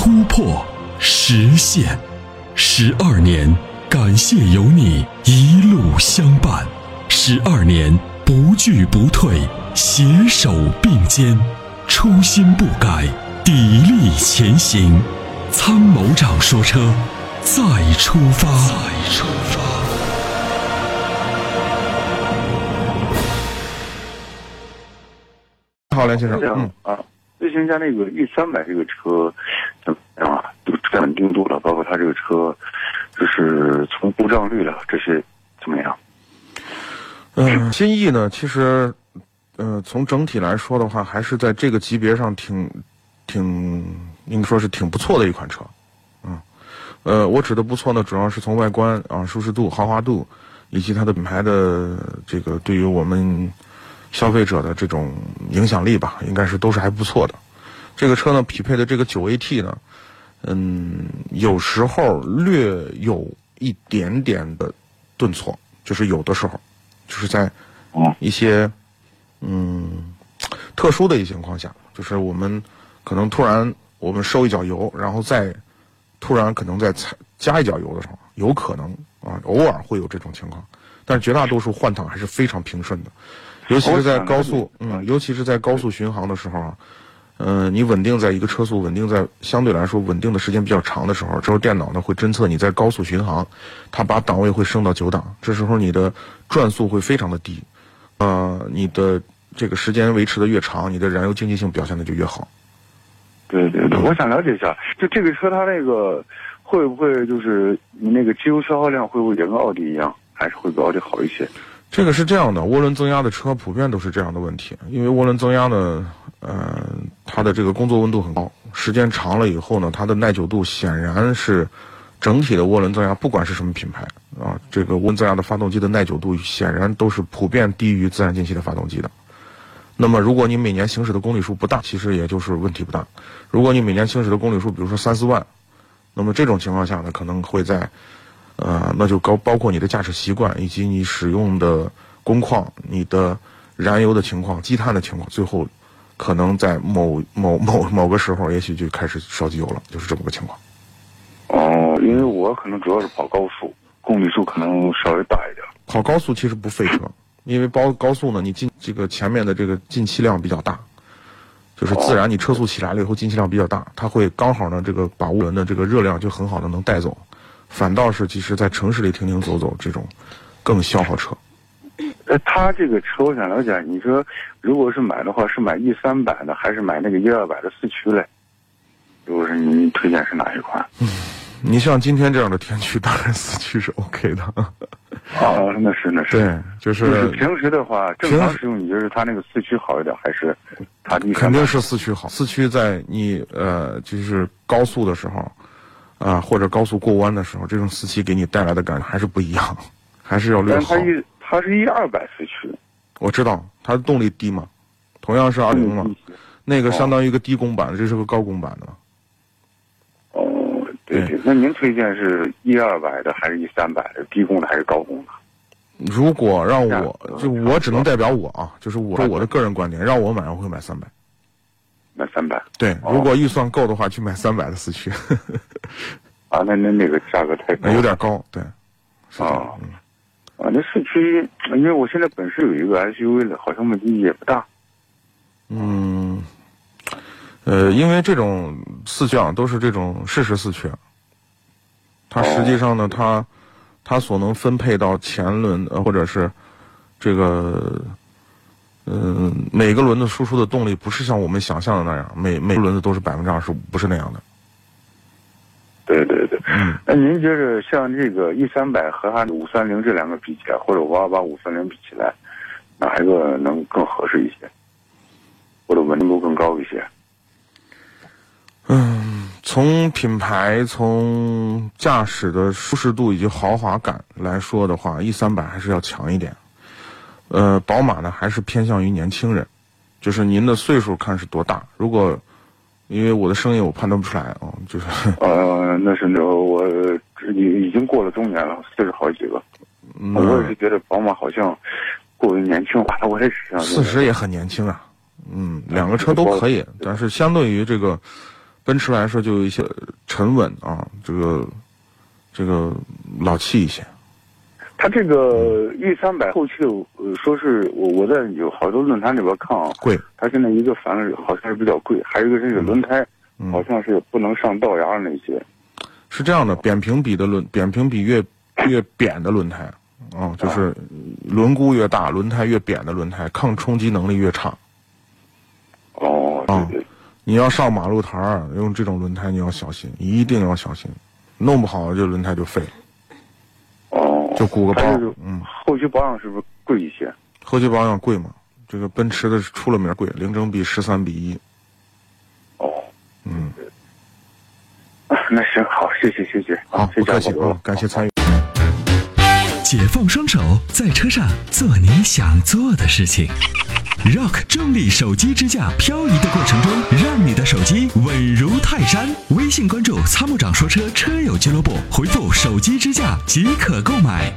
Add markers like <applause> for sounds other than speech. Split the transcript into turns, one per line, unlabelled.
突破、实现。十二年，感谢有你一路相伴。十二年，不惧不退，携手并肩，初心不改，砥砺前行。参谋长说：“车，再出发。”再出发。
好，梁先生。
这样啊，咨询一下那个 E 三百这个车怎么样啊？都稳定度了，包括它这个车，就是从故障率了这些怎么样？
嗯，新 E 呢，其实，呃，从整体来说的话，还是在这个级别上挺，挺，应该说是挺不错的一款车。嗯，呃，我指的不错呢，主要是从外观啊、舒适度、豪华度，以及它的品牌的这个对于我们。消费者的这种影响力吧，应该是都是还不错的。这个车呢，匹配的这个九 AT 呢，嗯，有时候略有一点点的顿挫，就是有的时候，就是在一些嗯特殊的一些情况下，就是我们可能突然我们收一脚油，然后再突然可能再踩加一脚油的时候，有可能啊，偶尔会有这种情况，但是绝大多数换挡还是非常平顺的。尤其是在高速，嗯，尤其是在高速巡航的时候啊，嗯，你稳定在一个车速，稳定在相对来说稳定的时间比较长的时候，之后电脑呢会侦测你在高速巡航，它把档位会升到九档，这时候你的转速会非常的低，呃，你的这个时间维持的越长，你的燃油经济性表现的就越好。
对对对，我想了解一下，就这个车它那个会不会就是你那个机油消耗量会不会也跟奥迪一样，还是会比奥迪好一些？
这个是这样的，涡轮增压的车普遍都是这样的问题，因为涡轮增压呢，呃，它的这个工作温度很高，时间长了以后呢，它的耐久度显然是整体的涡轮增压，不管是什么品牌啊，这个涡轮增压的发动机的耐久度显然都是普遍低于自然进气的发动机的。那么，如果你每年行驶的公里数不大，其实也就是问题不大；如果你每年行驶的公里数，比如说三四万，那么这种情况下呢，可能会在。呃，那就高包括你的驾驶习惯，以及你使用的工况、你的燃油的情况、积碳的情况，最后可能在某某某某个时候，也许就开始烧机油了，就是这么个情况。
哦，因为我可能主要是跑高速，公里数可能稍微大一点。
跑高速其实不费车，因为包高速呢，你进这个前面的这个进气量比较大，就是自然你车速起来了以后进气量比较大，它会刚好呢这个把涡轮的这个热量就很好的能带走。反倒是，其实，在城市里停停走走，这种更消耗车。
呃，他这个车，我想了解，你说，如果是买的话，是买 E 三百的，还是买那个一二百的四驱嘞？如果是您推荐是哪一款？
嗯，你像今天这样的天气，当然四驱是 OK 的。
啊，那是那是。
对，就是
平时的话，正常使用，你觉得它那个四驱好一点，还是它？
肯定是四驱好。四驱在你呃，就是高速的时候。啊，或者高速过弯的时候，这种四驱给你带来的感觉还是不一样，还是要略好。
它一它是一二百四驱，
我知道它的动力低嘛，同样是二零嘛，那个相当于一个低功版，这是个高功版的。
哦，对对，那您推荐是一二百的还是一三百的？低功的还是高功的？
如果让我就我只能代表我啊，就是我我的个人观点，让我买我会买三百。
买三百，
对，如果预算够的话，去买三百的四驱。<laughs>
啊，那那那个价格太高，
有点高，对。
啊，啊，那四驱，因为我现在本身有一个 SUV 的，好像问题也不大。
嗯，呃，因为这种四驱啊，都是这种适时四驱，它实际上呢，它它所能分配到前轮呃，或者是这个。嗯，每个轮子输出的动力不是像我们想象的那样，每每个轮子都是百分之二十五，不是那样的。
对对对，嗯。那您觉得像这个 E 三百和它五三零这两个比起来，或者五二八五三零比起来，哪一个能更合适一些，或者稳定度更高一些？
嗯。从品牌、从驾驶的舒适度以及豪华感来说的话，E 三百还是要强一点。呃，宝马呢还是偏向于年轻人，就是您的岁数看是多大？如果因为我的声音我判断不出来啊，就是 <laughs>
呃，那是那我已已经过了中年了，四十好几了。我也是觉得宝马好像过于年轻化，<laughs> 我也是这样。
四十也很年轻啊，嗯，两个车都可以，但是相对于这个。奔驰来说就有一些沉稳啊，这个这个老气一些。
它这个 E 三百后期呃，说是我我在有好多论坛里边看啊，
贵。
它现在一个反正好像是比较贵，还有一个这个轮胎好像是不能上道牙那些。
是这样的，扁平比的轮扁平比越越扁的轮胎啊，就是轮毂越大，轮胎越扁的轮胎，抗冲击能力越差。
哦，对对。
你要上马路台儿用这种轮胎，你要小心，一定要小心，弄不好这轮胎就废了。
哦，
就鼓个包。嗯，
后期保养是不是贵一些？
后期保养贵吗？这个奔驰的出了名贵，零整比十三比一。
哦，
嗯。<laughs>
那行好，谢谢谢谢。
好，不客气啊，感谢参与。
解放双手，在车上做你想做的事情。Rock 重力手机支架，漂移的过程中，让你的手机稳如泰山。微信关注“参谋长说车”车友俱乐部，回复“手机支架”即可购买。